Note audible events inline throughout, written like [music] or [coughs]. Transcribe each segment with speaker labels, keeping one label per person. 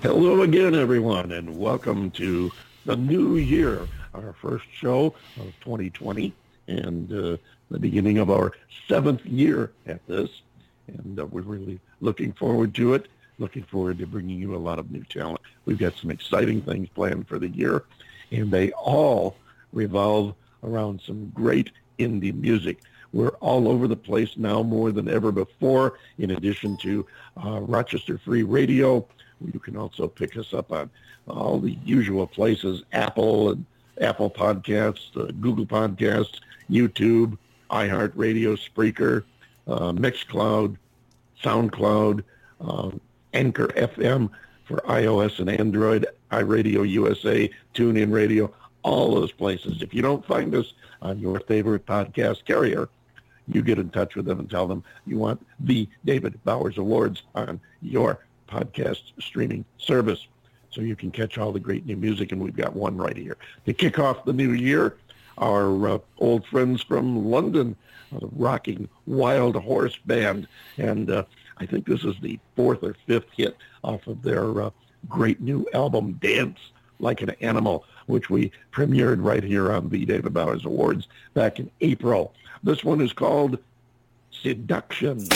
Speaker 1: Hello again, everyone, and welcome to the new year, our first show of 2020, and uh, the beginning of our seventh year at this. And uh, we're really looking forward to it. Looking forward to bringing you a lot of new talent. We've got some exciting things planned for the year, and they all revolve around some great indie music. We're all over the place now more than ever before, in addition to uh, Rochester Free Radio. You can also pick us up on all the usual places, Apple and Apple Podcasts, uh, Google Podcasts, YouTube, iHeartRadio, Spreaker, uh, Mixcloud, SoundCloud, uh, Anchor FM for iOS and Android, iRadio USA, TuneIn Radio, all those places. If you don't find us on your favorite podcast carrier, you get in touch with them and tell them you want the David Bowers Awards on your podcast streaming service. So you can catch all the great new music, and we've got one right here. To kick off the new year, our uh, old friends from London, the Rocking Wild Horse Band, and uh, I think this is the fourth or fifth hit off of their uh, great new album, Dance Like an Animal, which we premiered right here on the David Bowers Awards back in April. This one is called Seduction.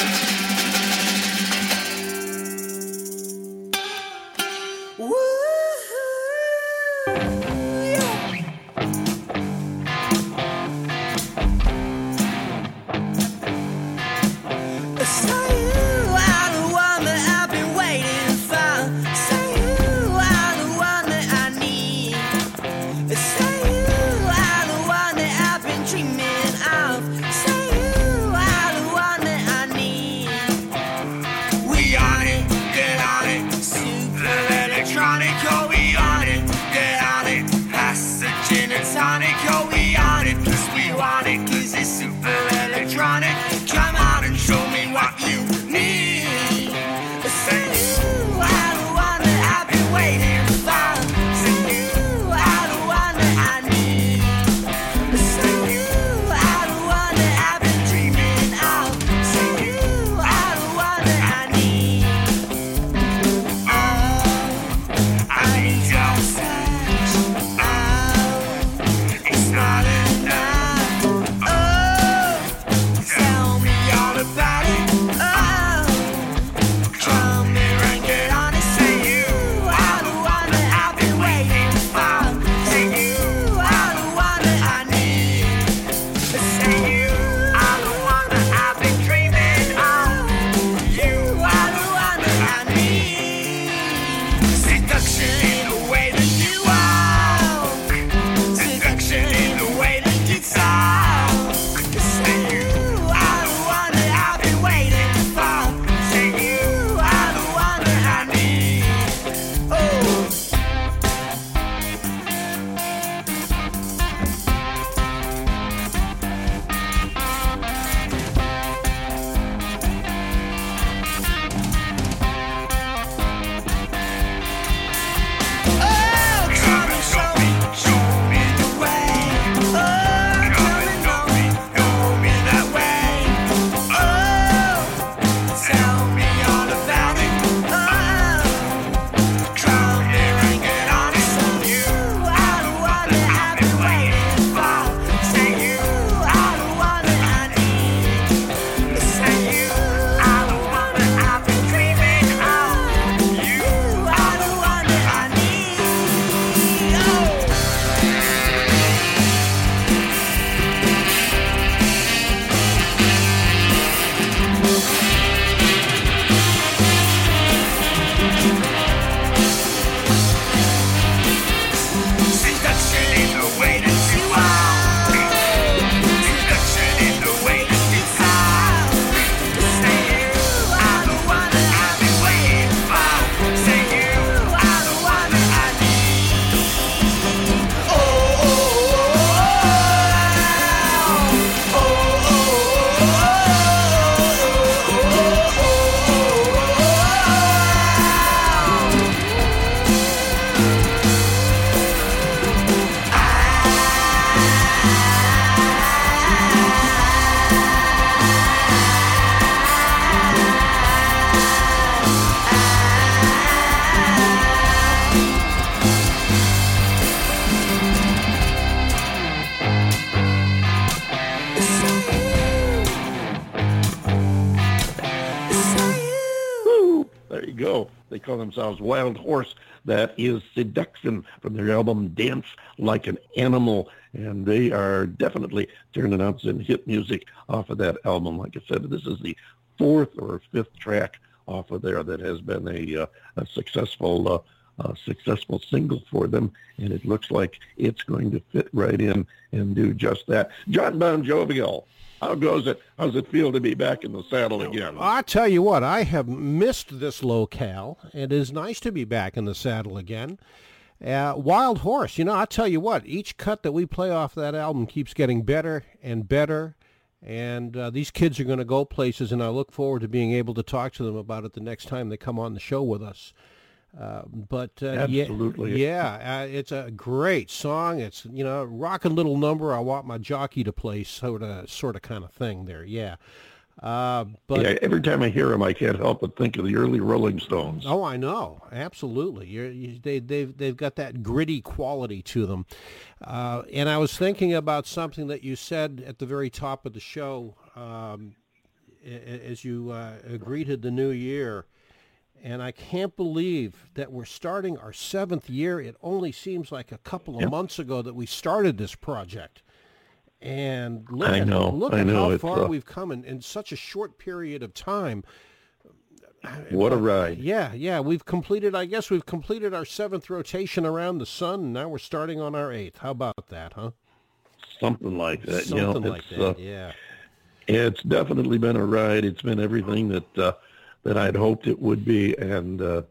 Speaker 1: Call themselves Wild Horse. That is Seduction from their album Dance Like an Animal. And they are definitely turning out some hit music off of that album. Like I said, this is the fourth or fifth track off of there that has been a, uh, a successful uh, successful single for them, and it looks like it's going to fit right in and do just that. John Bon Jovial, how goes it? How's it feel to be back in the saddle again?
Speaker 2: I tell you what, I have missed this locale. It is nice to be back in the saddle again. Uh, Wild Horse, you know, I tell you what, each cut that we play off that album keeps getting better and better and uh, these kids are going to go places, and I look forward to being able to talk to them about it the next time they come on the show with us. Uh, but uh,
Speaker 1: Absolutely.
Speaker 2: yeah, yeah uh, it's a great song. It's you know, rocking little number. I want my jockey to play, sort of, sort of, kind of thing. There, yeah. Uh, but
Speaker 1: yeah, every time I hear them, I can't help but think of the early Rolling Stones.
Speaker 2: Oh, I know, absolutely. You're, you, they, they've they've got that gritty quality to them. Uh, and I was thinking about something that you said at the very top of the show um, as you uh, greeted the new year. And I can't believe that we're starting our seventh year. It only seems like a couple of yep. months ago that we started this project. And look I
Speaker 1: at, know,
Speaker 2: look
Speaker 1: I
Speaker 2: at
Speaker 1: know.
Speaker 2: how far uh, we've come in, in such a short period of time.
Speaker 1: What a ride.
Speaker 2: Yeah, yeah. We've completed, I guess we've completed our seventh rotation around the sun, and now we're starting on our eighth. How about that, huh?
Speaker 1: Something like that.
Speaker 2: Something
Speaker 1: you know,
Speaker 2: like that, uh, yeah.
Speaker 1: It's definitely been a ride. It's been everything that uh, that I had hoped it would be. And uh,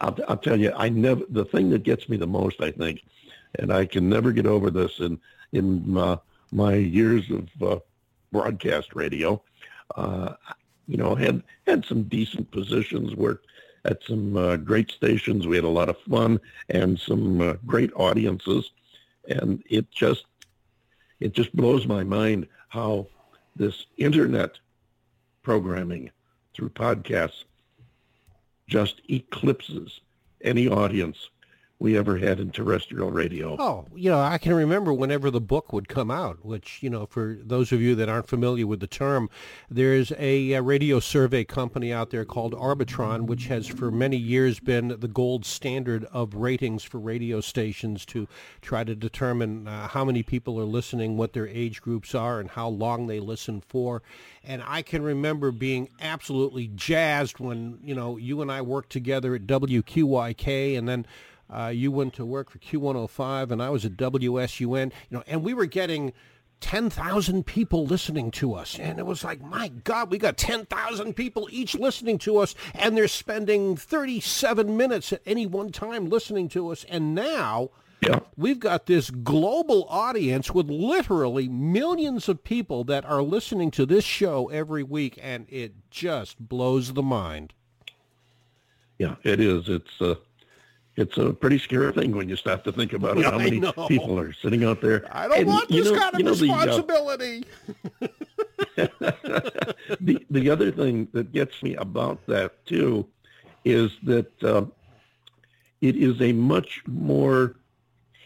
Speaker 1: I'll, I'll tell you, I never, the thing that gets me the most, I think, and I can never get over this in, in uh, my years of uh, broadcast radio, uh, you know, had had some decent positions, worked at some uh, great stations. We had a lot of fun and some uh, great audiences, and it just it just blows my mind how this internet programming through podcasts just eclipses any audience we ever had in terrestrial radio.
Speaker 2: Oh, you know, I can remember whenever the book would come out, which, you know, for those of you that aren't familiar with the term, there's a, a radio survey company out there called Arbitron, which has for many years been the gold standard of ratings for radio stations to try to determine uh, how many people are listening, what their age groups are, and how long they listen for. And I can remember being absolutely jazzed when, you know, you and I worked together at WQYK and then uh, you went to work for Q105, and I was at WSUN. You know, and we were getting 10,000 people listening to us. And it was like, my God, we got 10,000 people each listening to us, and they're spending 37 minutes at any one time listening to us. And now
Speaker 1: yeah.
Speaker 2: we've got this global audience with literally millions of people that are listening to this show every week, and it just blows the mind.
Speaker 1: Yeah, it is. It's uh, it's a pretty scary thing when you start to think about it.
Speaker 2: Yeah,
Speaker 1: how many people are sitting out there?
Speaker 2: I don't
Speaker 1: and,
Speaker 2: want this
Speaker 1: know,
Speaker 2: kind of
Speaker 1: you know,
Speaker 2: responsibility.
Speaker 1: The, uh, [laughs] the the other thing that gets me about that too is that uh, it is a much more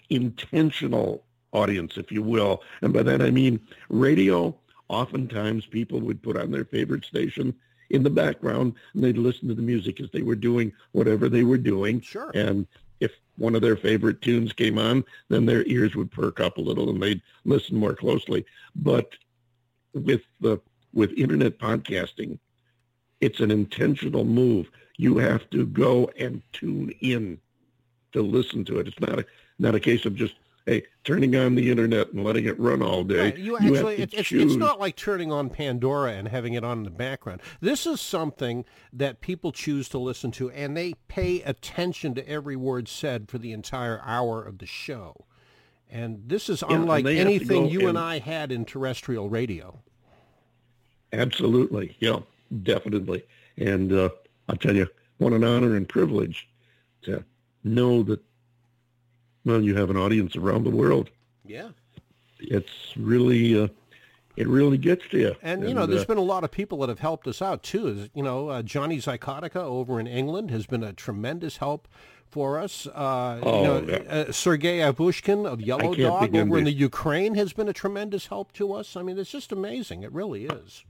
Speaker 1: intentional audience, if you will, and by that I mean radio. Oftentimes, people would put on their favorite station in the background and they'd listen to the music as they were doing whatever they were doing.
Speaker 2: Sure.
Speaker 1: And if one of their favorite tunes came on, then their ears would perk up a little and they'd listen more closely. But with the with internet podcasting, it's an intentional move. You have to go and tune in to listen to it. It's not a not a case of just hey, turning on the internet and letting it run all day.
Speaker 2: Right. You actually, you it, it's, it's not like turning on Pandora and having it on in the background. This is something that people choose to listen to, and they pay attention to every word said for the entire hour of the show. And this is
Speaker 1: yeah,
Speaker 2: unlike anything you
Speaker 1: and,
Speaker 2: and I had in terrestrial radio.
Speaker 1: Absolutely, yeah, definitely. And uh, I'll tell you, what an honor and privilege to know that well, you have an audience around the world.
Speaker 2: Yeah.
Speaker 1: It's really, uh, it really gets to you.
Speaker 2: And, you know, there's uh, been a lot of people that have helped us out, too. You know, uh, Johnny Zykotica over in England has been a tremendous help for us. Uh,
Speaker 1: oh,
Speaker 2: you know,
Speaker 1: yeah.
Speaker 2: uh, Sergei Avushkin of Yellow Dog over in the Ukraine has been a tremendous help to us. I mean, it's just amazing. It really is.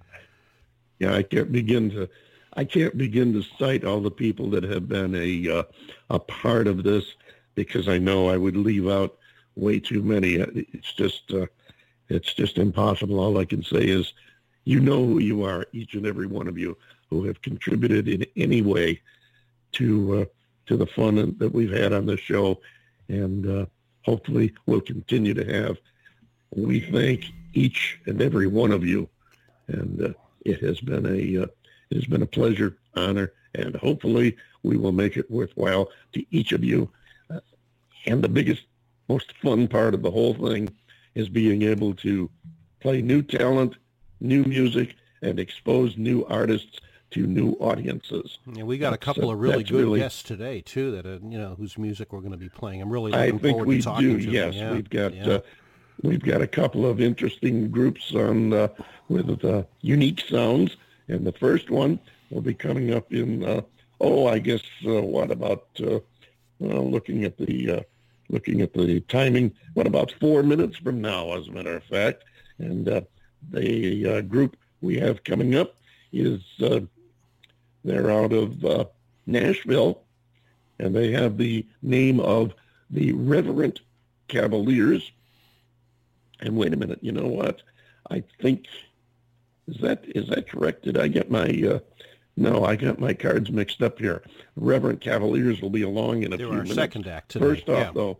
Speaker 1: Yeah, I can't begin to I can't begin to cite all the people that have been a uh, a part of this because I know I would leave out way too many. It's just uh, it's just impossible. All I can say is, you know who you are, each and every one of you who have contributed in any way to uh, to the fun that we've had on this show, and uh, hopefully we'll continue to have. We thank each and every one of you, and uh, it has been a uh, it has been a pleasure, honor, and hopefully we will make it worthwhile to each of you. Uh, and the biggest, most fun part of the whole thing is being able to play new talent, new music, and expose new artists to new audiences.
Speaker 2: Yeah, we got that's, a couple of really good really, guests today too. That uh, you know whose music we're going to be playing. I'm really looking
Speaker 1: I think
Speaker 2: forward
Speaker 1: we
Speaker 2: to talking
Speaker 1: do,
Speaker 2: to
Speaker 1: yes,
Speaker 2: them.
Speaker 1: Yeah, we've got yeah. uh, we've got a couple of interesting groups on uh, with uh, unique sounds, and the first one will be coming up in uh, oh, I guess uh, what about looking at the looking at the timing? What about four minutes from now, as a matter of fact, and the group we have coming up is they're out of uh, Nashville, and they have the name of the Reverent Cavaliers. And wait a minute, you know what? I think is that is that correct? Did I get my uh, no? I got my cards mixed up here. Reverent Cavaliers will be along in a
Speaker 2: They're
Speaker 1: few minutes.
Speaker 2: second act today.
Speaker 1: First off,
Speaker 2: yeah.
Speaker 1: though,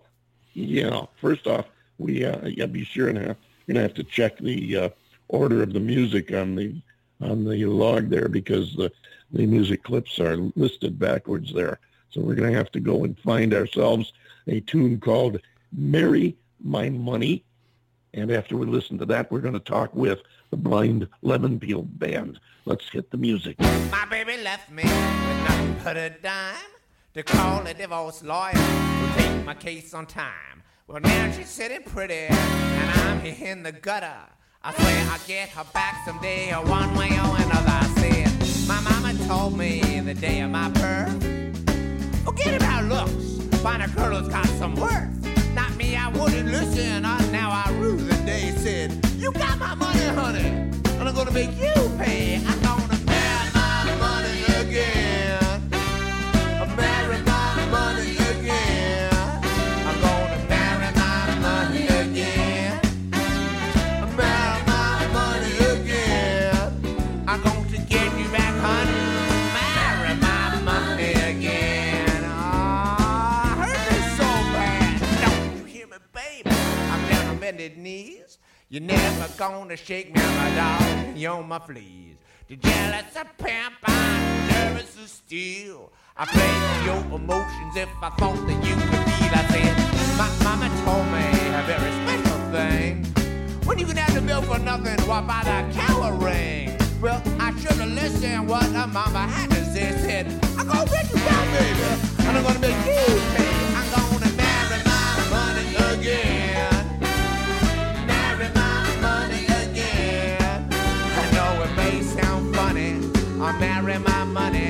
Speaker 1: yeah. First off, we uh, yeah, be sure and have you're gonna have to check the uh, order of the music on the on the log there because the the music clips are listed backwards there. So we're going to have to go and find ourselves a tune called Marry My Money. And after we listen to that, we're going to talk with the Blind Lemon Peel Band. Let's hit the music.
Speaker 3: My baby left me with nothing but a dime to call a divorce lawyer to take my case on time. Well, now she's sitting pretty, and I'm here in the gutter. I swear I'll get her back someday, or one way or another. I said, my mama told me the day of my birth. Forget about looks, find a girl who's got some worth. Not me, I wouldn't listen. Uh, now I rue the day. Said, You got my money, honey, and I'm gonna make you pay. I'm bended knees. You're never gonna shake me, my dog. You're my fleas. The jealous of pimp, I'm nervous as steel. I played your emotions if I thought that you could feel. I said, my mama told me a very special thing. When you can have the bill for nothing, why buy that cow ring? Well, I should have listened what her mama had to say. Said, I'm gonna break you down, baby, and I'm gonna make you pay. Marry my money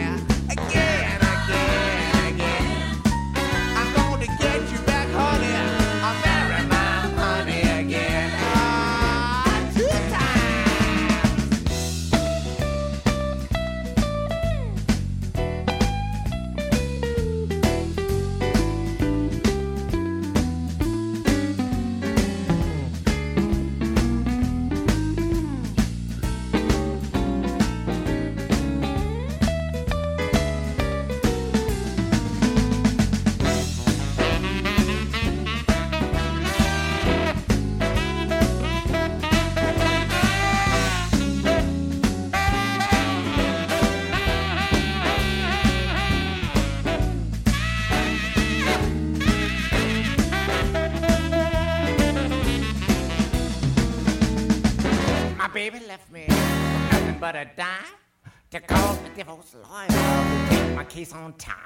Speaker 3: lawyer to take my case on time.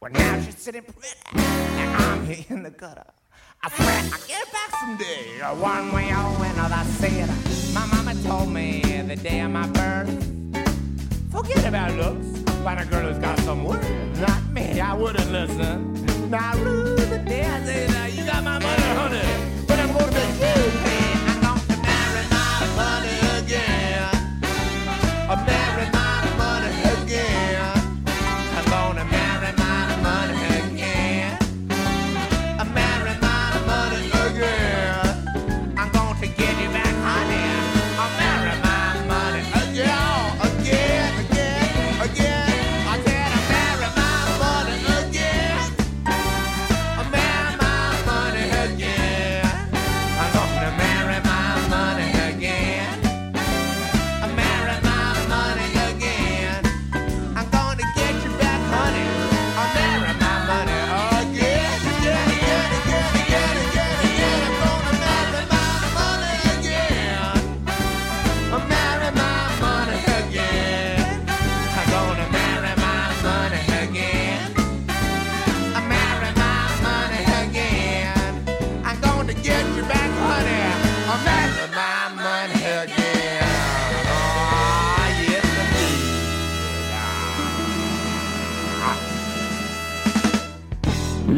Speaker 3: Well, now she's sitting pretty, and I'm here in the gutter. I swear I'll get it back someday, one way or another. I said, my mama told me the day of my birth. Forget about looks, find a girl who's got some worth. Not me, I wouldn't listen. Now I rue the day I say you got my money, honey, but I'm gonna make you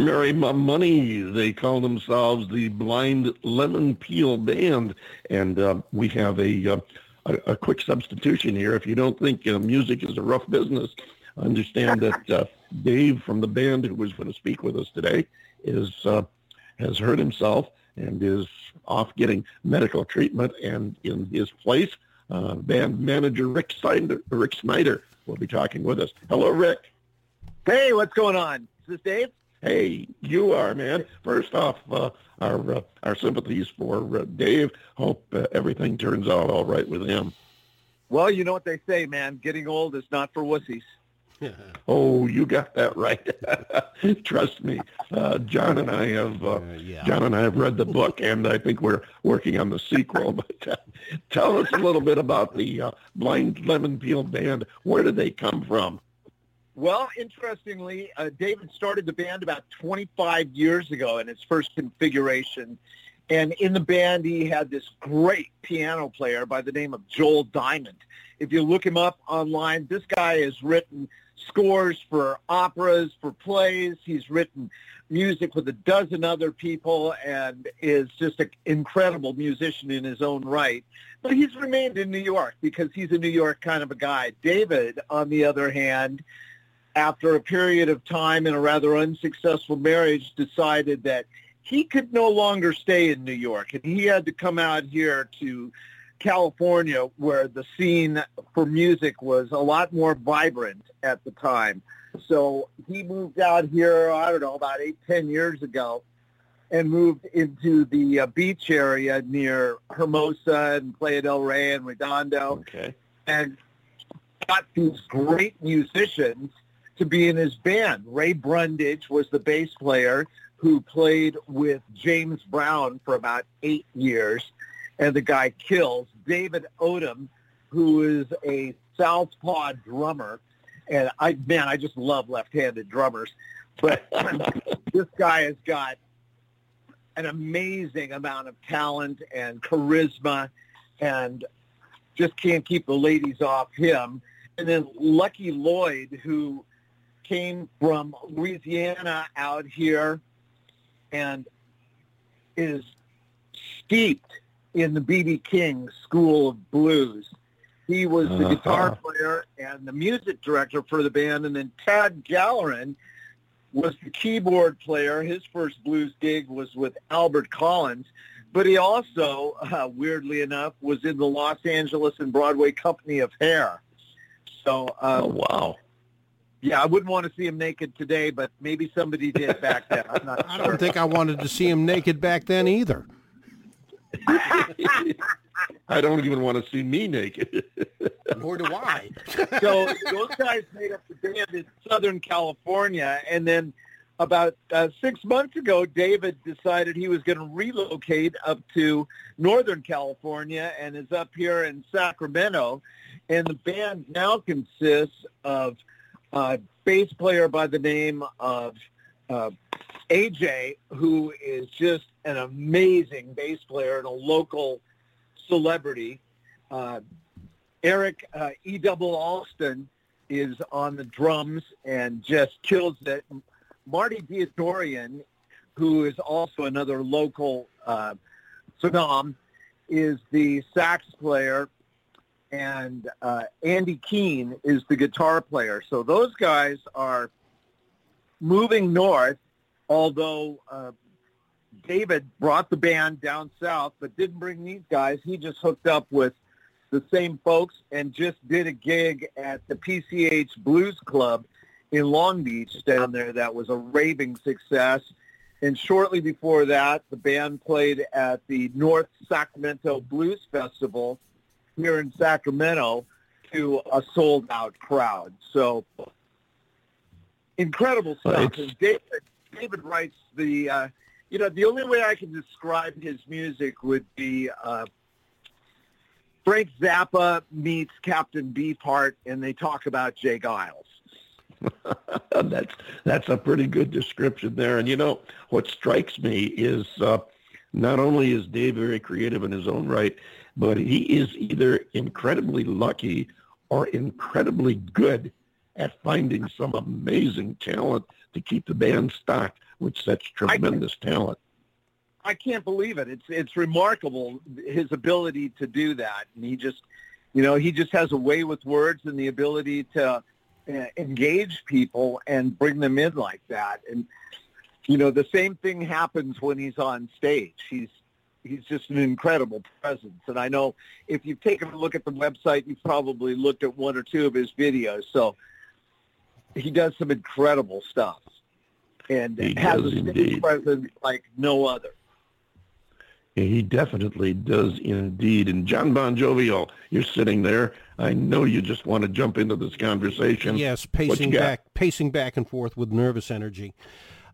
Speaker 3: Marry My Money.
Speaker 1: They call themselves the Blind Lemon Peel Band, and uh, we have a, uh, a, a quick substitution here. If you don't think uh, music is a rough business, understand that uh, Dave from the band, who was going to speak with us today, is uh, has hurt himself and is off getting medical treatment. And in his place, uh, band manager Rick Snyder, Rick Snyder will be talking with us. Hello, Rick.
Speaker 4: Hey, what's going on? Is this Dave?
Speaker 1: Hey, you are, man. First off, uh, our uh, our sympathies for uh, Dave. Hope uh, everything turns out all right with him.
Speaker 4: Well, you know what they say, man. Getting old is not for wussies. [laughs]
Speaker 1: oh, you got that right. [laughs] Trust me. Uh, John and I have uh, yeah. John and I have read the book, and I think we're working on the sequel. [laughs] But uh, tell us a little bit about the uh, Blind Lemon Peel Band. Where did they come from?
Speaker 4: Well, interestingly, uh, David started the band about 25 years ago in its first configuration. And in the band, he had this great piano player by the name of Joel Diamond. If you look him up online, this guy has written scores for operas, for plays. He's written music with a dozen other people and is just an incredible musician in his own right. But he's remained in New York because he's a New York kind of a guy. David, on the other hand, after a period of time in a rather unsuccessful marriage, decided that he could no longer stay in New York and he had to come out here to California where the scene for music was a lot more vibrant at the time. So he moved out here, I don't know, about eight, ten years ago and moved into the uh, beach area near Hermosa and Playa del Rey and Redondo.
Speaker 1: Okay.
Speaker 4: And got these great musicians to be in his band. Ray Brundage was the bass player who played with James Brown for about eight years, and the guy kills. David Odom, who is a southpaw drummer, and I man, I just love left-handed drummers, but [coughs] this guy has got an amazing amount of talent and charisma, and just can't keep the ladies off him. And then Lucky Lloyd, who came from Louisiana out here and is steeped in the B.B. King School of Blues. He was the uh-huh. guitar player and the music director for the band, and then Tad Gallerin was the keyboard player. His first blues gig was with Albert Collins, but he also, uh, weirdly enough, was in the Los Angeles and Broadway Company of Hair. So,
Speaker 1: um, oh wow!
Speaker 4: Yeah, I wouldn't want to see him naked today, but maybe somebody did back then. I'm not [laughs]
Speaker 2: I don't think I wanted to see him naked back then either. [laughs]
Speaker 1: I don't even want to see me naked. [laughs]
Speaker 2: Nor do I.
Speaker 4: so those guys made up the band in Southern California, and then about uh, six months ago, David decided he was going to relocate up to Northern California and is up here in Sacramento. And the band now consists of uh, bass player by the name of uh, AJ, who is just an amazing bass player and a local celebrity. Uh, Eric uh, E. Double Alston is on the drums and just kills it. Marty Diodorian, who is also another local uh, phenom, is the sax player and uh, Andy Keene is the guitar player. So those guys are moving north, although uh, David brought the band down south, but didn't bring these guys. He just hooked up with the same folks and just did a gig at the PCH Blues Club in Long Beach down there that was a raving success. And shortly before that, the band played at the North Sacramento Blues Festival here in Sacramento to a sold out crowd. So incredible stuff. And David, David writes the, uh, you know, the only way I can describe his music would be uh, Frank Zappa meets Captain Beefheart, and they talk about J. Geils. [laughs]
Speaker 1: that's that's a pretty good description there. And you know what strikes me is uh, not only is Dave very creative in his own right, but he is either incredibly lucky or incredibly good at finding some amazing talent to keep the band stocked. with such tremendous talent.
Speaker 4: I can't believe it. It's it's remarkable his ability to do that, and he just, you know, he just has a way with words and the ability to uh, engage people and bring them in like that. And you know, the same thing happens when he's on stage. He's he's just an incredible presence. And I know if you've taken a look at the website, you've probably looked at one or two of his videos. So he does some incredible stuff and
Speaker 1: He
Speaker 4: has a stage
Speaker 1: indeed.
Speaker 4: presence like no other.
Speaker 1: He definitely does indeed. And John Bon Jovial, you're sitting there. I know you just want to jump into this conversation.
Speaker 2: Yes,
Speaker 1: What you
Speaker 2: pacing
Speaker 1: got?
Speaker 2: back, pacing back and forth with nervous energy.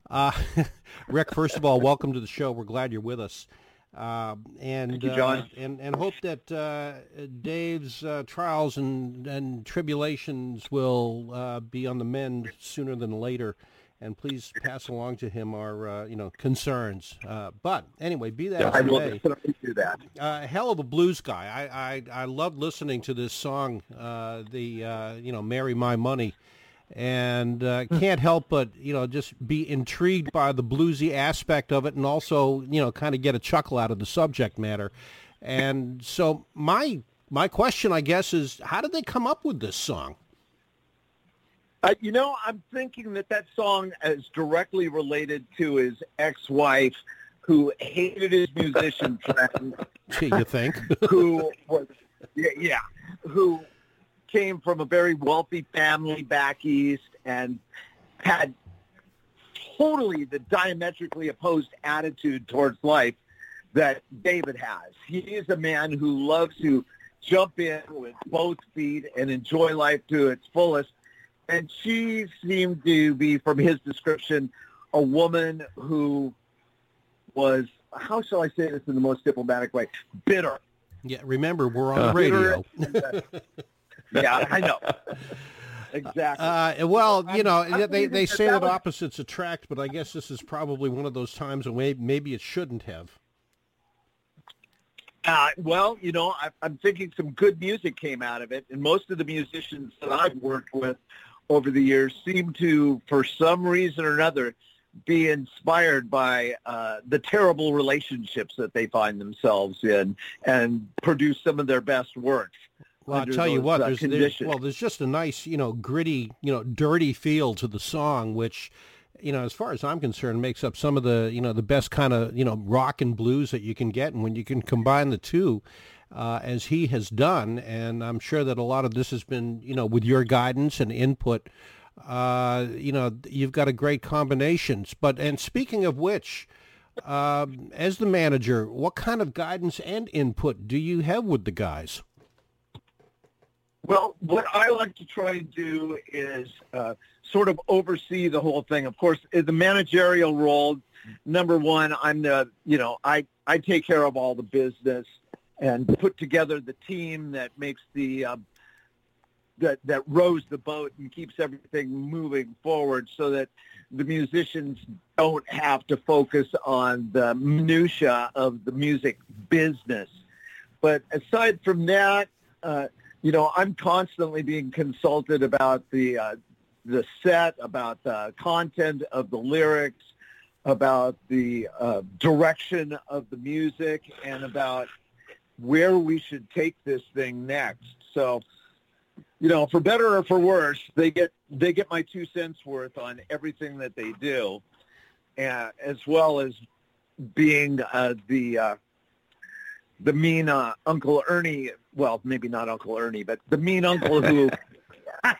Speaker 2: Uh, [laughs] Rick, first of all, welcome to the show. We're glad you're with us, uh, and
Speaker 4: you, John.
Speaker 2: Uh, and and hope that uh, Dave's uh, trials and and tribulations will uh, be on the mend sooner than later. And please pass along to him our uh, you know concerns. Uh, but anyway, be that as
Speaker 4: I will
Speaker 2: may
Speaker 4: definitely do that.
Speaker 2: uh, hell of a blues guy. I I, I loved listening to this song, uh, the uh, you know "Marry My Money," and uh, can't help but you know just be intrigued by the bluesy aspect of it, and also you know kind of get a chuckle out of the subject matter. And so my my question, I guess, is how did they come up with this song?
Speaker 4: Uh, you know, I'm thinking that that song is directly related to his ex-wife, who hated his musician friend, [laughs]
Speaker 2: you think? [laughs]
Speaker 4: who was yeah, yeah, who came from a very wealthy family back east and had totally the diametrically opposed attitude towards life that David has. He is a man who loves to jump in with both feet and enjoy life to its fullest. And she seemed to be, from his description, a woman who was, how shall I say this in the most diplomatic way, bitter.
Speaker 2: yeah. Remember, we're on
Speaker 1: Uh,
Speaker 2: the radio. [laughs]
Speaker 4: Yeah, I know. [laughs] Exactly.
Speaker 2: Uh, well, you
Speaker 4: I'm-
Speaker 2: know,
Speaker 4: I'm
Speaker 2: they, they say
Speaker 4: that
Speaker 2: that
Speaker 4: was-
Speaker 2: opposites attract, but I guess this is probably one of those times when maybe it shouldn't have.
Speaker 4: Uh, well, you know, I, I'm thinking some good music came out of it, and most of the musicians that I've worked with over the years seem to, for some reason or another, be inspired by uh, the terrible relationships that they find themselves in and produce some of their best works.
Speaker 2: Well, I'll tell you what,
Speaker 4: uh,
Speaker 2: there's, there's well, there's just a nice, you know, gritty, you know, dirty feel to the song, which, you know, as far as I'm concerned, makes up some of the, you know, the best kind of, you know, rock and blues that you can get, and when you can combine the two, uh, as he has done, and I'm sure that a lot of this has been, you know, with your guidance and input, uh, you know, you've got a great combinations. But and speaking of which. Um, as the manager, what kind of guidance and input do you have with the guys?
Speaker 4: Well, what I like to try and do is uh, sort of oversee the whole thing. Of course, the managerial role, number one, I'm the, you know, I, I take care of all the business and put together the team that makes the, uh, that, that rows the boat and keeps everything moving forward so that the musicians don't have to focus on the minutia of the music business. But aside from that, uh, you know, I'm constantly being consulted about the uh, the set, about the content of the lyrics, about the uh, direction of the music, and about where we should take this thing next. So, you know, for better or for worse, they get they get my two cents worth on everything that they do, uh, as well as being uh, the uh, the mean uh, Uncle Ernie. Well, maybe not Uncle Ernie, but the mean uncle who. [laughs]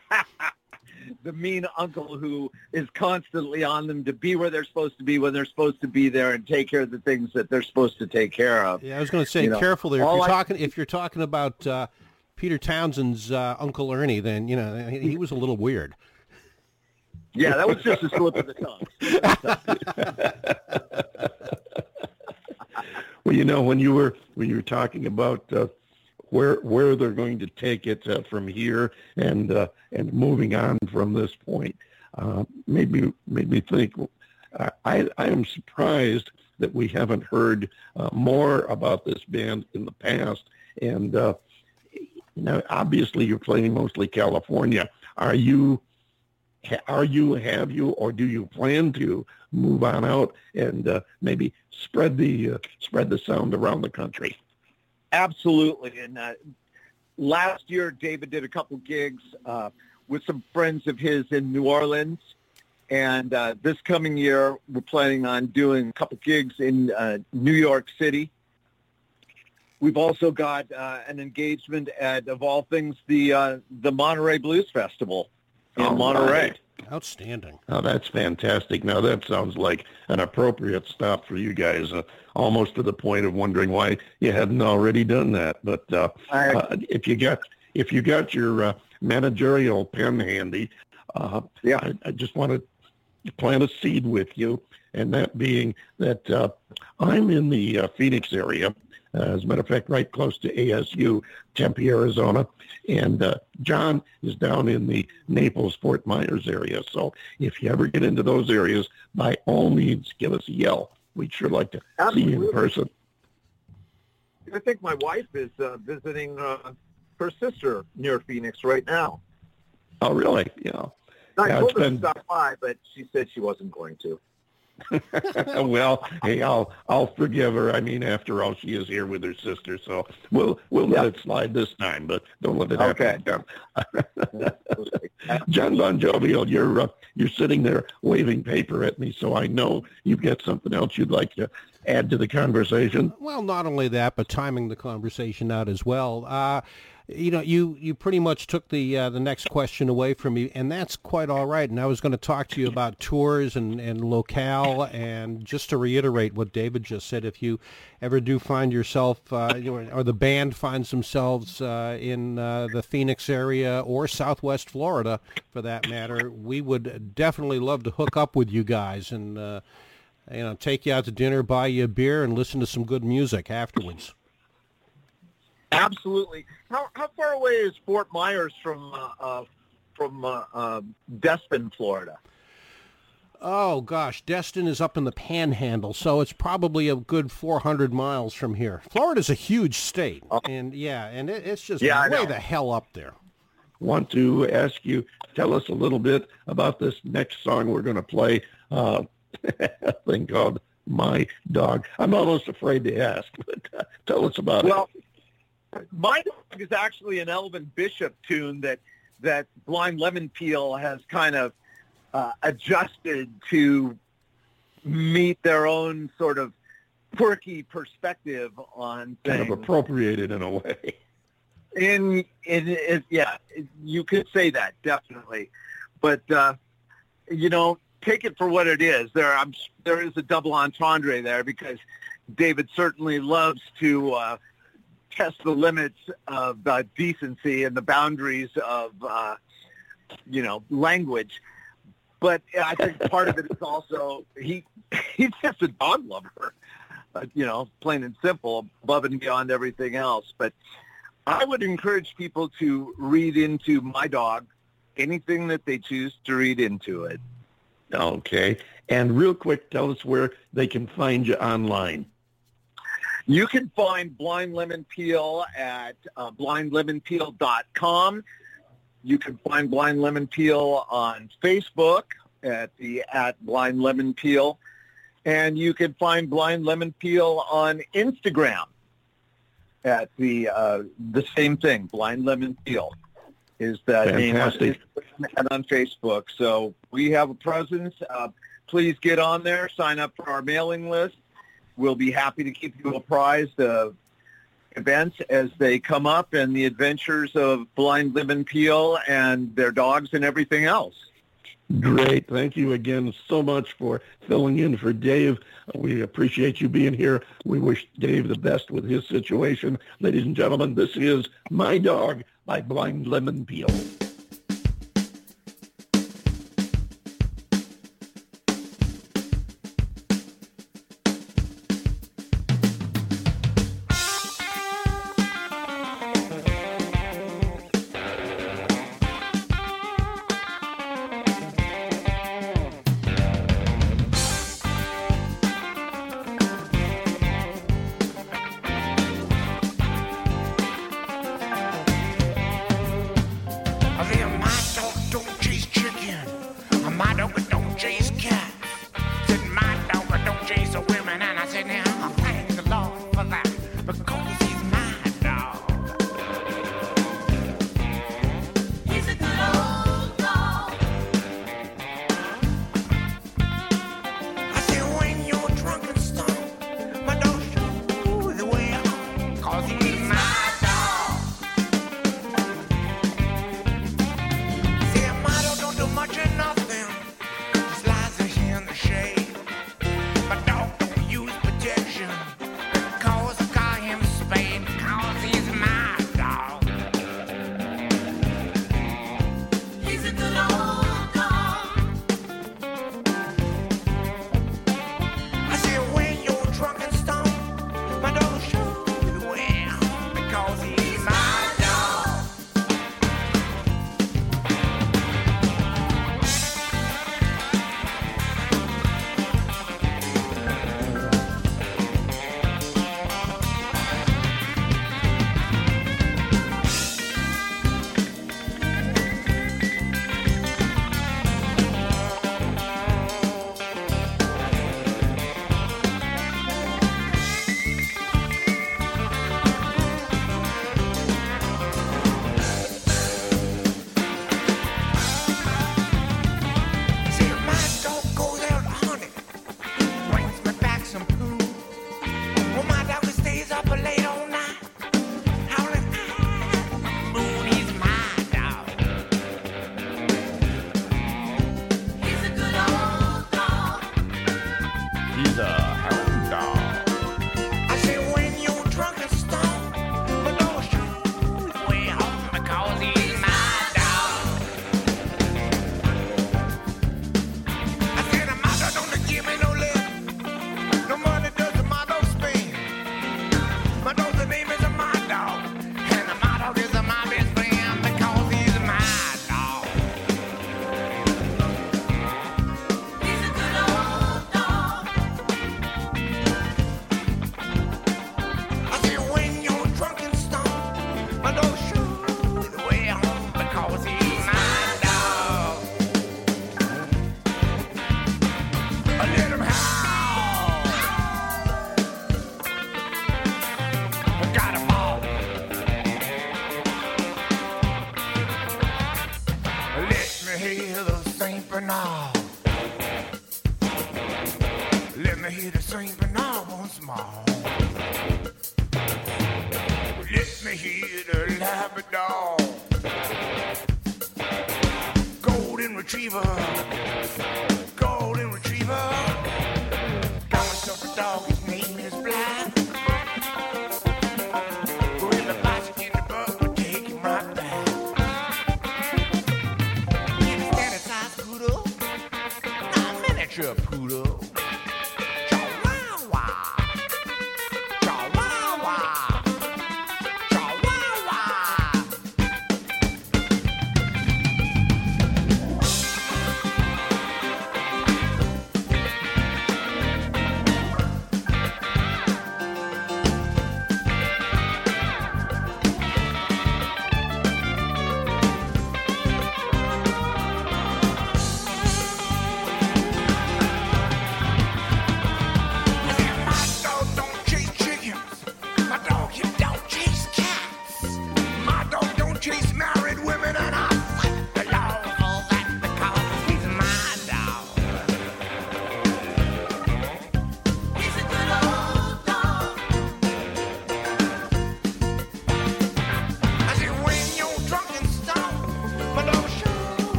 Speaker 4: the mean uncle who is constantly on them to be where they're supposed to be when they're supposed to be there and take care of the things that they're supposed to take care of.
Speaker 2: Yeah, I was going to say
Speaker 4: You know,
Speaker 2: careful there. If you're
Speaker 4: I-
Speaker 2: talking, if you're talking about uh, Peter Townshend's uh, Uncle Ernie, then you know he, he was a little weird.
Speaker 4: Yeah, that was just a slip of the tongue. [laughs]
Speaker 1: Well, you know, when you were when you were talking about uh, where where they're going to take it uh, from here and uh, and moving on from this point, uh, made me made me think. I I am surprised that we haven't heard uh, more about this band in the past. And uh, you know, obviously, you're playing mostly California. Are you are you, have you, or do you plan to move on out and uh, maybe spread the uh, spread the sound around the country?
Speaker 4: Absolutely. And uh, last year, David did a couple gigs uh, with some friends of his in New Orleans. And uh, this coming year, we're planning on doing a couple gigs in uh, New York City. We've also got an engagement at, of all things, the the Monterey Blues Festival in
Speaker 1: All
Speaker 4: Monterey.
Speaker 1: right.
Speaker 2: Outstanding.
Speaker 1: Oh, that's fantastic. Now that sounds like an appropriate stop for you guys, uh, almost to the point of wondering why you hadn't already done that. But uh,
Speaker 4: I-
Speaker 1: uh, if you got if you got your uh, managerial pen handy, uh,
Speaker 4: Yeah.
Speaker 1: I, I just want to plant a seed with you, and that being that uh, I'm in the uh, Phoenix area. As a matter of fact, right close to ASU, Tempe, Arizona, and uh, John is down in the Naples, Fort Myers area. So if you ever get into those areas, by all means, give us a yell. We'd sure like to see you in person.
Speaker 4: I think my wife is uh, visiting uh, her sister near Phoenix right now.
Speaker 1: Oh, really? Yeah.
Speaker 4: I
Speaker 1: Yeah,
Speaker 4: told her
Speaker 1: been-
Speaker 4: to stop by, but she said she wasn't going to. [laughs]
Speaker 1: well, hey, I'll I'll forgive her. I mean, after all, she is here with her sister, so we'll we'll let it slide this time, but don't let it
Speaker 4: Okay.
Speaker 1: happen again. [laughs] John Bon Jovial, you're uh, you're sitting there waving paper at me, so I know you've got something else you'd like to add to the conversation.
Speaker 2: Well, not only that, but timing the conversation out as well. Uh, you know, you, you pretty much took the uh, the next question away from me, and that's quite all right. And I was going to talk to you about tours and, and locale, and just to reiterate what David just said, if you ever do find yourself, uh, or the band finds themselves uh, in uh, the Phoenix area or Southwest Florida, for that matter, we would definitely love to hook up with you guys and. Uh, you know, take you out to dinner, buy you a beer, and listen to some good music afterwards.
Speaker 4: Absolutely. How how far away is Fort Myers from uh, uh, from uh, uh, Destin, Florida?
Speaker 2: Oh gosh, Destin is up in the Panhandle, so it's probably a good 400 miles from here. Florida's a huge state, and yeah, and it, it's just
Speaker 4: Yeah,
Speaker 2: way the hell up there.
Speaker 1: Want to ask you, tell us a little bit about this next song we're going to play. Uh, a [laughs] thing called "My Dog." I'm almost afraid to ask, but uh, tell us about
Speaker 4: Well,
Speaker 1: it.
Speaker 4: My dog is actually an Elvin Bishop tune that that Blind Lemon Peel has kind of uh, adjusted to meet their own sort of quirky perspective on things.
Speaker 1: Kind of appropriated in a way.
Speaker 4: In in it, yeah, you could say that definitely, but uh, you know, take it for what it is. There, I'm there is a double entendre there because David certainly loves to uh, test the limits of uh, decency and the boundaries of uh, you know language. But I think part of it is also he [laughs] he's just a dog lover, uh, you know, plain and simple, above and beyond everything else. But I would encourage people to read into my dog, anything that they choose to read into it.
Speaker 1: Okay. And real quick, tell us where they can find you online.
Speaker 4: You can find Blind Lemon Peel at uh, blindlemonpeel.com. You can find Blind Lemon Peel on Facebook at the at Blind Lemon Peel, and you can find Blind Lemon Peel on Instagram at the uh, the same thing. Blind Lemon Peel is the name on and on Facebook. So we have a presence. Uh, please get on there. Sign up for our mailing list. We'll be happy to keep you apprised of events as they come up and the adventures of Blind Lemon Peel and their dogs and everything else.
Speaker 1: Great. Thank you again so much for filling in for Dave. We appreciate you being here. We wish Dave the best with his situation. Ladies and gentlemen, this is My Dog by Blind Lemon Peel.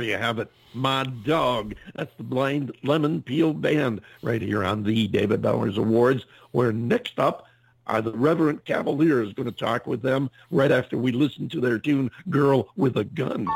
Speaker 5: there you have it. My dog. That's the Blind Lemon Peel Band right here on the David Bowers Awards, where next up, are the Reverent Cavalier is going to talk with them right after we listen to their tune, Girl with a Gun.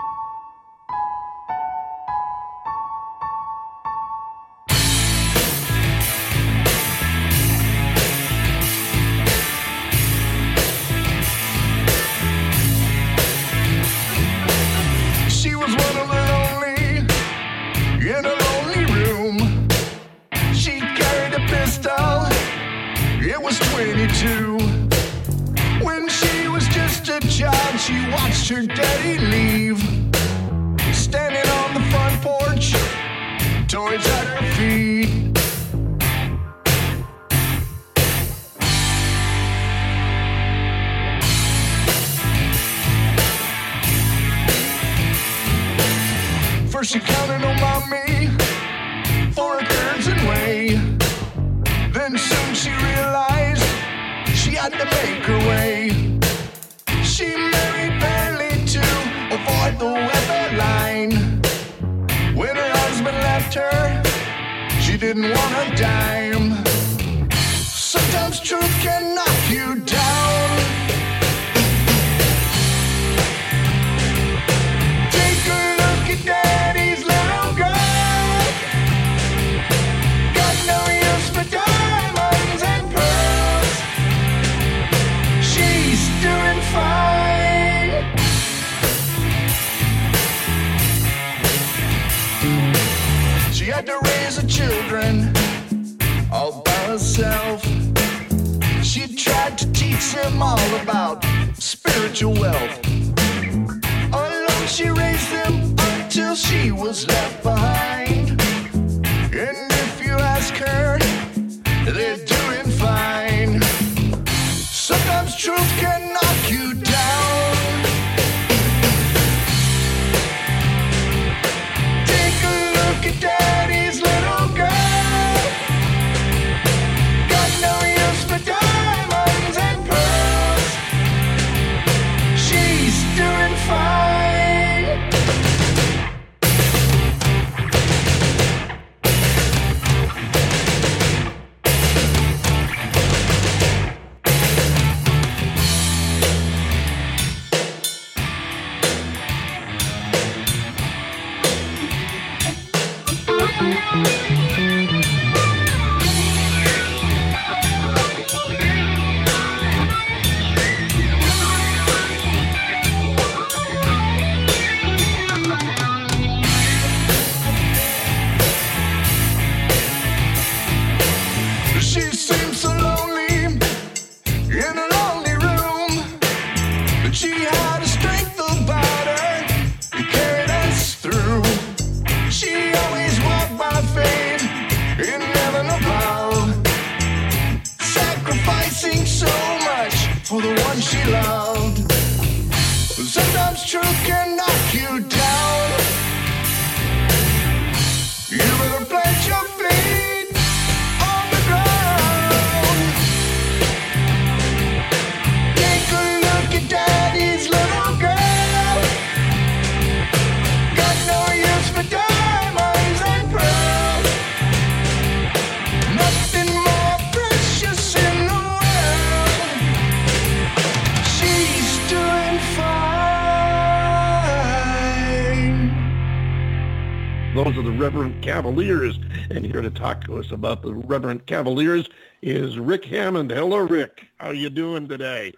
Speaker 1: Cavaliers, and here to talk to us about the Reverent Cavaliers is Rick Hammond. Hello, Rick. How are you doing today?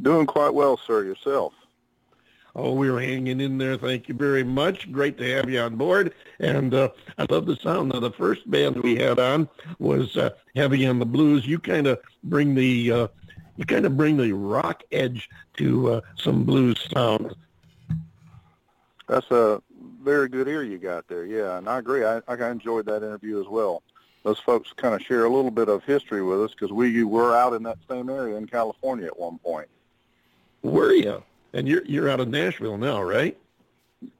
Speaker 6: Doing quite well, sir. Yourself?
Speaker 1: Oh, we're hanging in there. Thank you very much. Great to have you on board. And uh, I love the sound. Now, the first band we had on was uh, Heavy on the Blues. You kind of bring the uh, you kind of bring the rock edge to uh, some blues sound.
Speaker 6: That's a very good ear you got there. Yeah, and I agree. I, I enjoyed that interview as well. Those folks kind of share a little bit of history with us because we were out in that same area in California at one point.
Speaker 1: Were you? And you're you're out of Nashville now, right?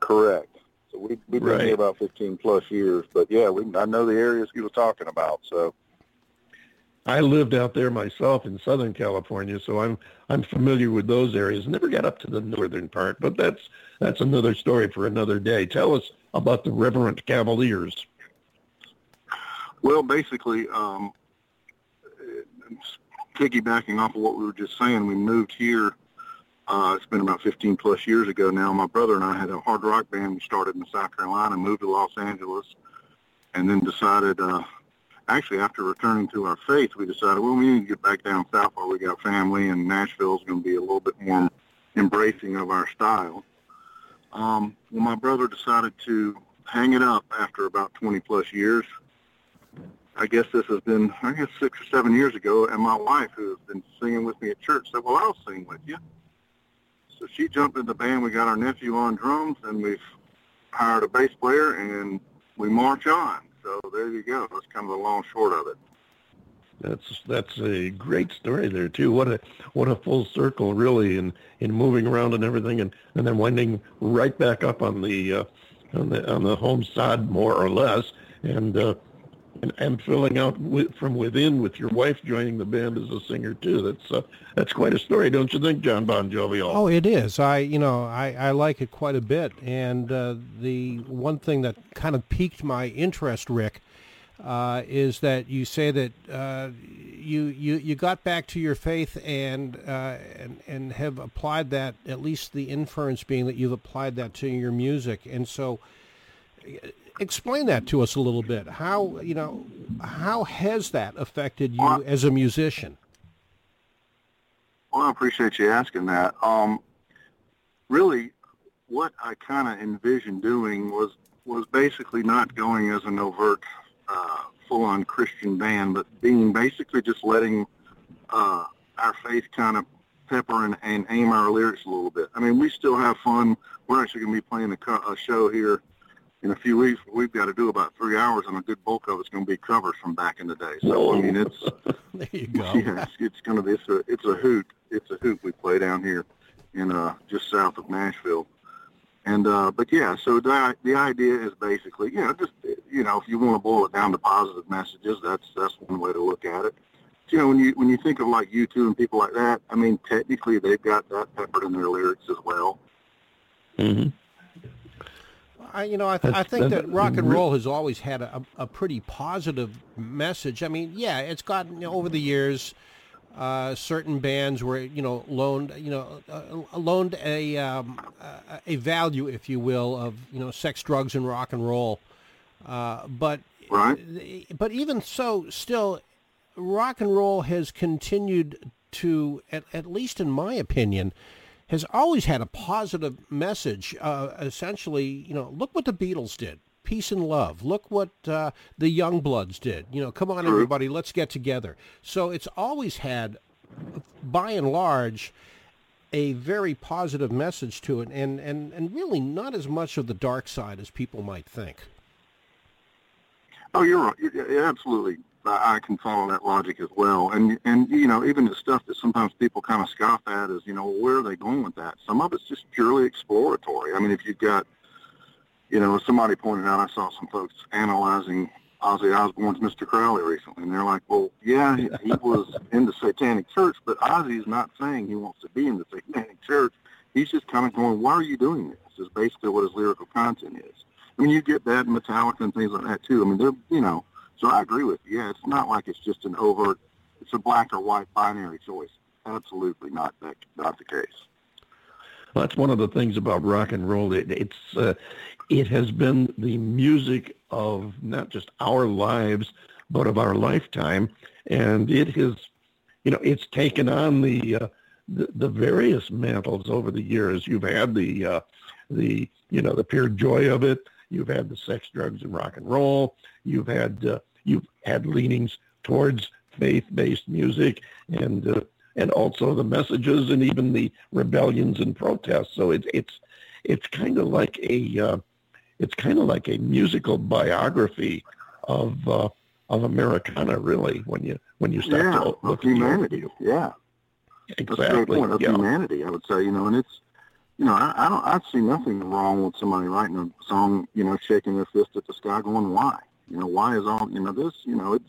Speaker 6: Correct. So we, we've been
Speaker 1: Right.
Speaker 6: here about 15 plus years. But yeah, we, I know the areas you were talking about. So
Speaker 1: I lived out there myself in Southern California, so I'm I'm familiar with those areas. Never got up to the northern part, but that's that's another story for another day. Tell us about the Reverent Cavaliers.
Speaker 6: Well, basically, um, piggybacking off of what we were just saying, we moved here. Uh, it's been about 15 plus years ago now. My brother and I had a hard rock band we started in South Carolina, moved to Los Angeles, and then decided, uh, actually after returning to our faith, we decided, well, we need to get back down south where we got family, and Nashville's going to be a little bit more embracing of our style. Um, well, my brother decided to hang it up after about 20 plus years. I guess this has been, I guess, six or seven years ago, and my wife, who has been singing with me at church, said, well, I'll sing with you. So she jumped in the band. We got our nephew on drums, and we've hired a bass player, and we march on. So there you go. That's kind of the long short of it.
Speaker 1: That's that's a great story there too. What a what a full circle really in in moving around and everything, and and then winding right back up on the uh, on the on the home side more or less, and uh, and, and filling out with, from within with your wife joining the band as a singer too. That's uh, that's quite a story, don't you think, John Bon Jovial?
Speaker 2: Oh, it is. I, you know, I, I like it quite a bit. And uh, the one thing that kind of piqued my interest, Rick, uh, is that you say that uh, you, you you got back to your faith and, uh, and and have applied that. At least the inference being that you've applied that to your music. And so, uh, explain that to us a little bit. How you know how has that affected you
Speaker 6: Well,
Speaker 2: as a musician?
Speaker 6: Well, I appreciate you asking that. Um, really, what I kind of envisioned doing was was basically not going as an overt, uh, full-on Christian band, but being basically just letting uh, our faith kind of pepper and, and aim our lyrics a little bit. I mean, we still have fun. We're actually going to be playing a, co- a show here in a few weeks. We've got to do about three hours, and a good bulk of it's going to be covers from back in the day. So I mean, it's [laughs]
Speaker 2: There you go. [laughs]
Speaker 6: yeah, it's, it's going to be it's a it's a hoot. It's a hoot we play down here in uh just south of Nashville. And uh but yeah, so the the idea is basically, you know, just you know, if you want to boil it down to positive messages, that's that's one way to look at it. You know, when you when you think of like U2 and people like that, I mean, technically they've got that peppered in their lyrics as well.
Speaker 1: Mm-hmm.
Speaker 2: I, you know, I, th- I think
Speaker 1: that-
Speaker 2: that rock and roll has always had a, a pretty positive message. I mean, yeah, it's gotten you know, over the years. Uh, certain bands were, you know, loaned, you know, uh, loaned a um, a- a value, if you will, of you know, sex, drugs, and rock and roll. Uh, but
Speaker 6: Right.
Speaker 2: but even so, still, rock and roll has continued to, at, at least in my opinion, has always had a positive message. Uh, essentially, you know, look what the Beatles did. Peace and love. Look what uh, the Youngbloods did. You know, come on, everybody, let's get together. So it's always had, by and large, a very positive message to it, and, and, and really not as much of the dark side as people might think.
Speaker 6: Oh, you're right. You- you- Absolutely. I I can follow that logic as well. And, and you know, even the stuff that sometimes people kind of scoff at is, you know, where are they going with that? Some of it's just purely exploratory. I mean, if you've got, you know, somebody pointed out, I saw some folks analyzing Ozzy Osbourne's Mr. Crowley recently, and they're like, well, yeah, he, was in the Satanic Church, but Ozzy's not saying he wants to be in the Satanic Church. He's just kind of going, why are you doing this? Is basically what his lyrical content is. I mean, you get that Metallica and things like that too. I mean, they're you know. So I agree with you. Yeah, it's not like it's just an overt. It's a black or white binary choice. Absolutely not that not the case.
Speaker 1: Well, that's one of the things about rock and roll. It, it's uh, it has been the music of not just our lives, but of our lifetime, and it has, you know, it's taken on the uh, the, the various mantles over the years. You've had the uh, the you know the pure joy of it. You've had the sex, drugs, and rock and roll. You've had uh, you've had leanings towards faith-based music, and uh, and also the messages and even the rebellions and protests. So it's it's it's kind of like a uh, it's kind of like a musical biography of uh, of Americana, really. When you when you start
Speaker 6: yeah,
Speaker 1: to look at the
Speaker 6: humanity.
Speaker 1: overview.
Speaker 6: Yeah, that's a great
Speaker 1: exactly.
Speaker 6: point of
Speaker 1: yeah.
Speaker 6: humanity. I would say, you know, and it's, you know, I, I don't, I see nothing wrong with somebody writing a song, you know, shaking their fist at the sky, going, why? You know, why is all, you know, this, you know, it's.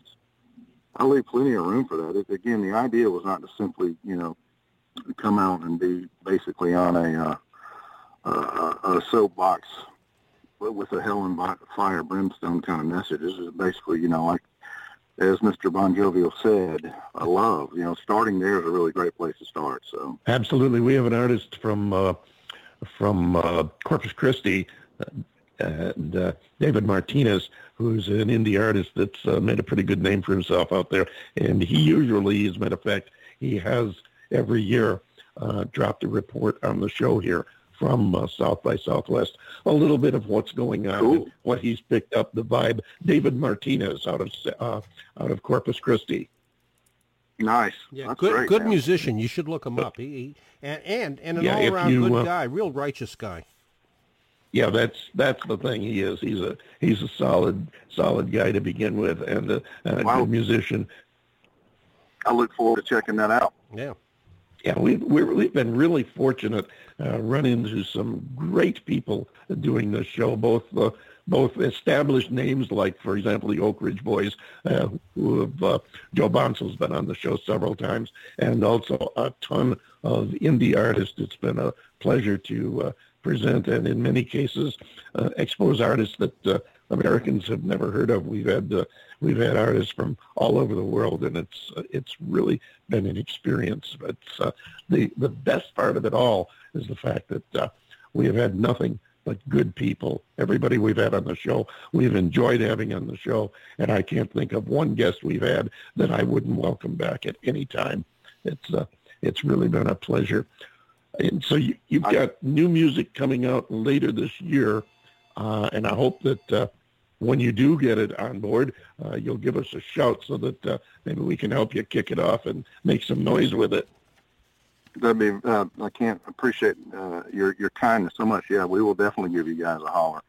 Speaker 6: I leave plenty of room for that. It, again, the idea was not to simply, you know, come out and be basically on a uh, a, a soapbox with with a hell and fire brimstone kind of message. This is basically, you know, like as Mr. Bon Jovial said, a love. You know, starting there is a really great place to start. So
Speaker 1: Absolutely. We have an artist from uh, from uh, Corpus Christi, uh, and, uh, David Martinez, who's an indie artist that's uh, made a pretty good name for himself out there. And he usually, as a matter of fact, he has every year uh, dropped a report on the show here from uh, South by Southwest, a little bit of what's going on,
Speaker 6: Cool.
Speaker 1: and what he's picked up, the vibe. David Martinez out of uh, out of Corpus Christi.
Speaker 6: nice.
Speaker 2: Yeah,
Speaker 6: That's
Speaker 2: good
Speaker 6: great,
Speaker 2: good
Speaker 6: man.
Speaker 2: musician. You should look him up. He, he and, and and an
Speaker 1: Yeah,
Speaker 2: all around
Speaker 1: you,
Speaker 2: good
Speaker 1: uh,
Speaker 2: guy, real righteous guy.
Speaker 1: Yeah, that's that's the thing. He is. He's a he's a solid solid guy to begin with, and a, and a
Speaker 6: Wow.
Speaker 1: good musician.
Speaker 6: I look forward to checking that out.
Speaker 2: Yeah.
Speaker 1: Yeah, we've we've been really fortunate, uh, run into some great people doing this show. Both uh, both established names like, for example, the Oak Ridge Boys, uh, who have uh, Joe Bonsall's been on the show several times, and also a ton of indie artists. It's been a pleasure to uh, present, and in many cases, uh, expose artists that uh, Americans have never heard of. We've had uh, we've had artists from all over the world, and it's uh, it's really been an experience. But uh, the the best part of it all is the fact that uh, we have had nothing but good people. Everybody we've had on the show, we've enjoyed having on the show, and I can't think of one guest we've had that I wouldn't welcome back at any time. It's uh, it's really been a pleasure. And so you, you've got new music coming out later this year. Uh, and I hope that uh, when you do get it on board, uh, you'll give us a shout so that uh, maybe we can help you kick it off and make some noise with it.
Speaker 6: That'd be. Uh, I can't appreciate uh, your your kindness so much. Yeah, we will definitely give you guys a holler.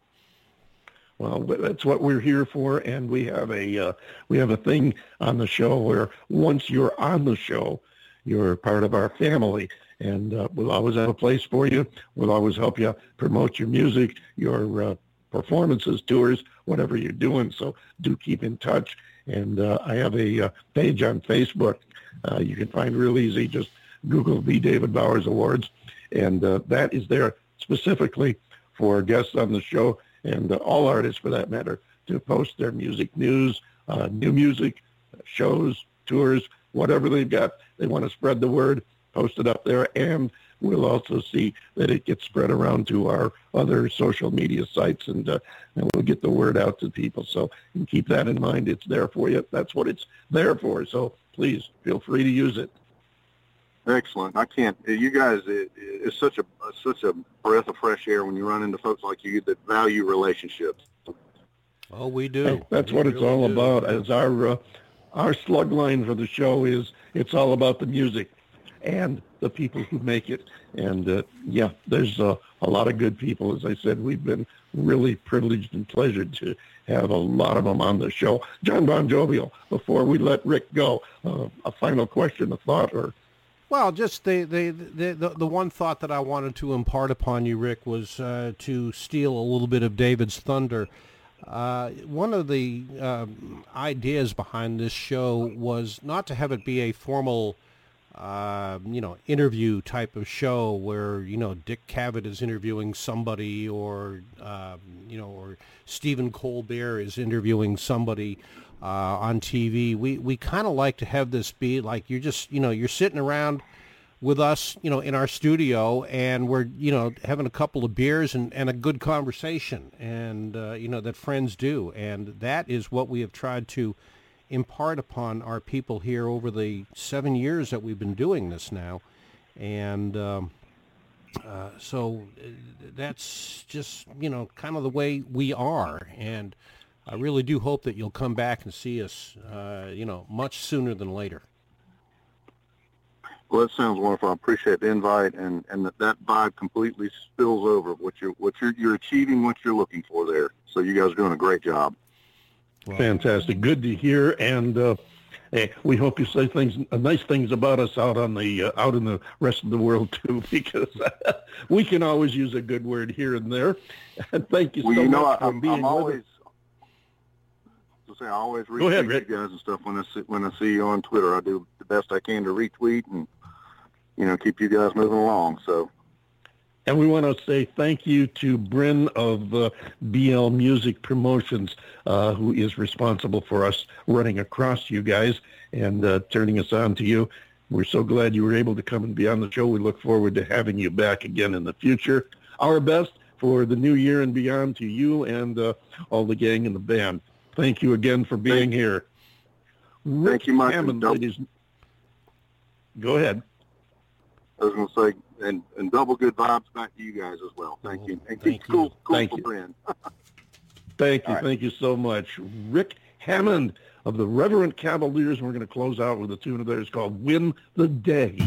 Speaker 1: Well, that's what we're here for, and we have a uh, we have a thing on the show where once you're on the show, you're part of our family, and uh, we'll always have a place for you. We'll always help you promote your music, your uh, performances, tours, whatever you're doing. So do keep in touch. And uh, I have a uh, page on Facebook. Uh, you can find real easy. Just Google the David Bowers Awards, and uh, that is there specifically for guests on the show and all artists, for that matter, to post their music news, uh, new music, shows, tours, whatever they've got. They want to spread the word, post it up there, and we'll also see that it gets spread around to our other social media sites, and, uh, and we'll get the word out to people. So and keep that in mind. It's there for you. That's what it's there for. So please feel free to use it.
Speaker 6: Excellent. I can't. You guys, it, it's such a such a breath of fresh air when you run into folks like you that value relationships.
Speaker 2: Oh, we do.
Speaker 1: That's
Speaker 2: we
Speaker 1: what it's all
Speaker 2: do.
Speaker 1: about. As our uh, our slug line for the show is, it's all about the music and the people who make it. And uh, yeah, there's uh, a lot of good people. As I said, we've been really privileged and pleasured to have a lot of them on the show. John Bon Jovial, before we let Rick go, uh, a final question, a thought, or
Speaker 2: Well, just the, the, the, the, the one thought that I wanted to impart upon you, Rick, was uh, to steal a little bit of David's thunder. Uh, one of the um, ideas behind this show was not to have it be a formal, uh, you know, interview type of show where you know Dick Cavett is interviewing somebody, or um, you know, or Stephen Colbert is interviewing somebody uh, on TV. We we kind of like to have this be like you're just you know you're sitting around with us, you know, in our studio, and we're, you know, having a couple of beers and, and a good conversation, and uh, you know that friends do, and that is what we have tried to impart upon our people here over the seven years that we've been doing this now, and um, uh, so uh, that's just you know kind of the way we are, and I really do hope that you'll come back and see us, uh, you know, much sooner than later.
Speaker 6: Well, that sounds wonderful. I appreciate the invite, and and that, that vibe completely spills over what you're what you're you're achieving what you're looking for there. So you guys are doing a great job.
Speaker 1: Fantastic. Good to hear. And uh, hey, we hope you say things, uh, nice things about us out on the uh, out in the rest of the world [laughs] too, because [laughs] we can always use a good word here and there. [laughs] And thank you
Speaker 6: Well,
Speaker 1: so
Speaker 6: you know,
Speaker 1: much
Speaker 6: I,
Speaker 1: for
Speaker 6: I'm,
Speaker 1: being
Speaker 6: I'm
Speaker 1: with
Speaker 6: always.
Speaker 1: us.
Speaker 6: To say, I always
Speaker 1: Go ahead,
Speaker 6: retweet
Speaker 1: Rick.
Speaker 6: you guys and stuff when I see when I see you on Twitter. I do the best I can to retweet and you know keep you guys moving along. So
Speaker 1: And we want to say thank you to Bryn of uh, BL Music Promotions, uh, who is responsible for us running across you guys and uh, turning us on to you. We're so glad you were able to come and be on the show. We look forward to having you back again in the future. Our best for the new year and beyond to you and uh, all the gang in the band. Thank you again for being here. Rick
Speaker 6: you, Mike,
Speaker 1: Hammond, ladies. Go ahead.
Speaker 6: I was going to say, and, and double good vibes back to you guys as well. Thank you. And
Speaker 2: Thank
Speaker 6: keep cool, cool
Speaker 1: Thank
Speaker 6: for
Speaker 1: you. [laughs] Thank you.
Speaker 6: Right.
Speaker 1: Thank you so much. Rick Hammond of the Reverent Cavaliers. We're going to close out with a tune of theirs called Win the Day.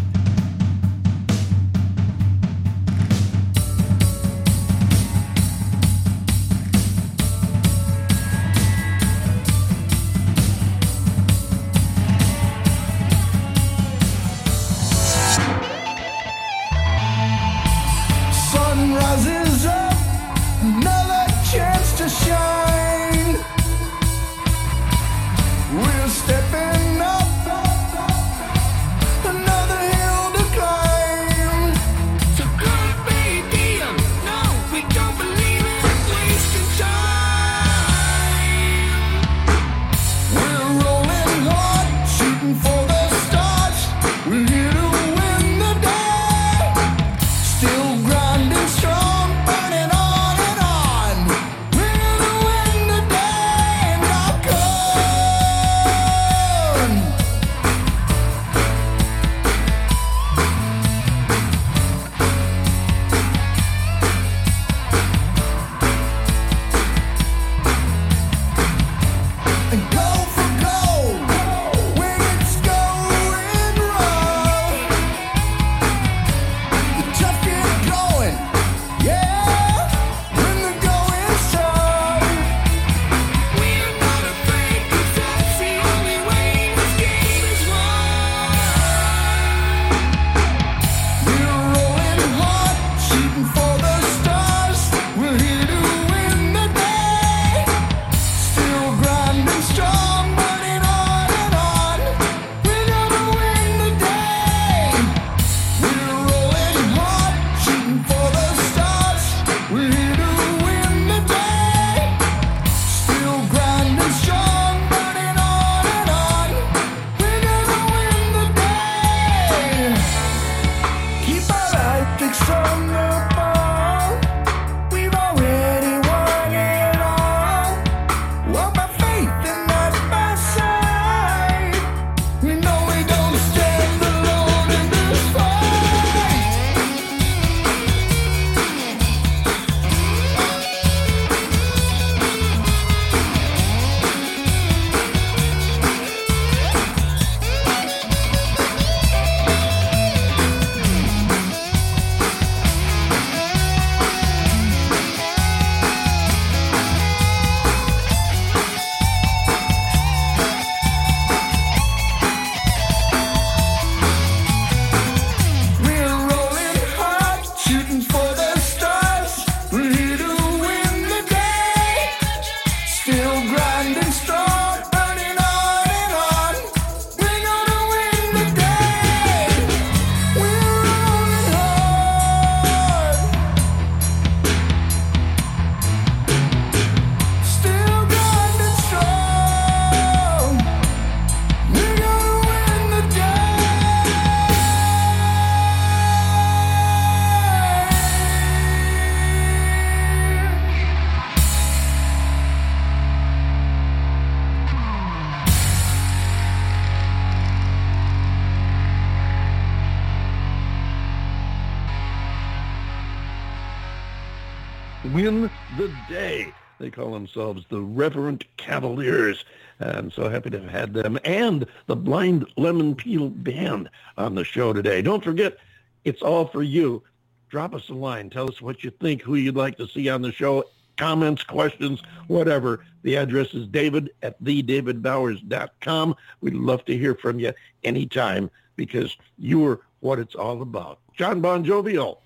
Speaker 7: Win the day.
Speaker 1: They call themselves the Reverent Cavaliers. I'm so happy to have had them and the Blind Lemon Peel Band on the show today. Don't forget, it's all for you. Drop us a line. Tell us what you think, who you'd like to see on the show, comments, questions, whatever. The address is david at thedavidbowers.com. We'd love to hear from you anytime because you're what it's all about. John Bon Jovial,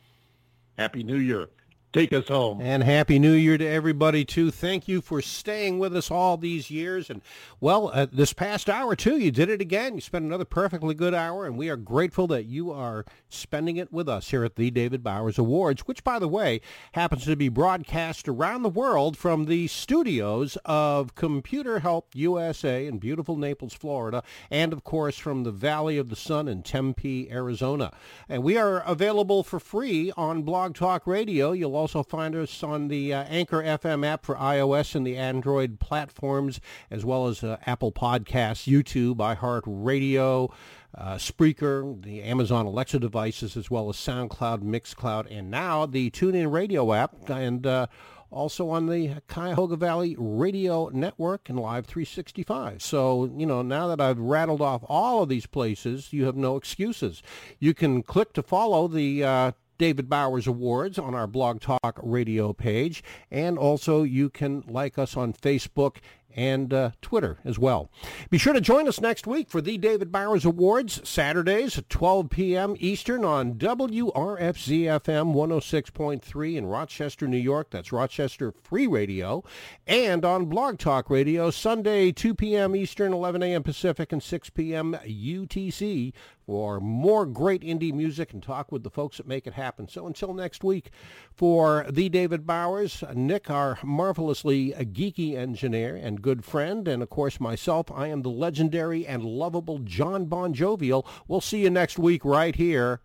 Speaker 1: Happy New Year. Take us home.
Speaker 2: And Happy New Year to everybody, too. Thank you for staying with us all these years. And, well, uh, this past hour, too, you did it again. You spent another perfectly good hour, and we are grateful that you are spending it with us here at the David Bowers Awards, which, by the way, happens to be broadcast around the world from the studios of Computer Help USA in beautiful Naples, Florida, and, of course, from the Valley of the Sun in Tempe, Arizona. And we are available for free on Blog Talk Radio. You'll also find us on the uh, Anchor FM app for iOS and the Android platforms, as well as uh, Apple Podcasts, YouTube, iHeartRadio, uh, Spreaker, the Amazon Alexa devices, as well as SoundCloud, Mixcloud, and now the TuneIn Radio app, and uh, also on the Cuyahoga Valley Radio Network and Live 365. So, you know, now that I've rattled off all of these places, you have no excuses. You can click to follow the uh, David Bowers Awards on our Blog Talk radio page, and also you can like us on Facebook and uh, Twitter as well. Be sure to join us next week for the David Bowers Awards, Saturdays at 12 p.m. Eastern on WRFZ-FM 106.3 in Rochester, New York. That's Rochester Free Radio. And on Blog Talk Radio, Sunday, 2 p.m. Eastern, 11 a.m. Pacific, and 6 p.m. UTC for more great indie music and talk with the folks that make it happen. So until next week, for the David Bowers, Nick, our marvelously geeky engineer and good friend, and of course myself, I am the legendary and lovable John Bon Jovial. We'll see you next week right here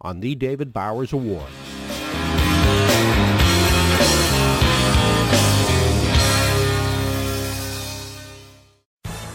Speaker 2: on the David Bowers Awards.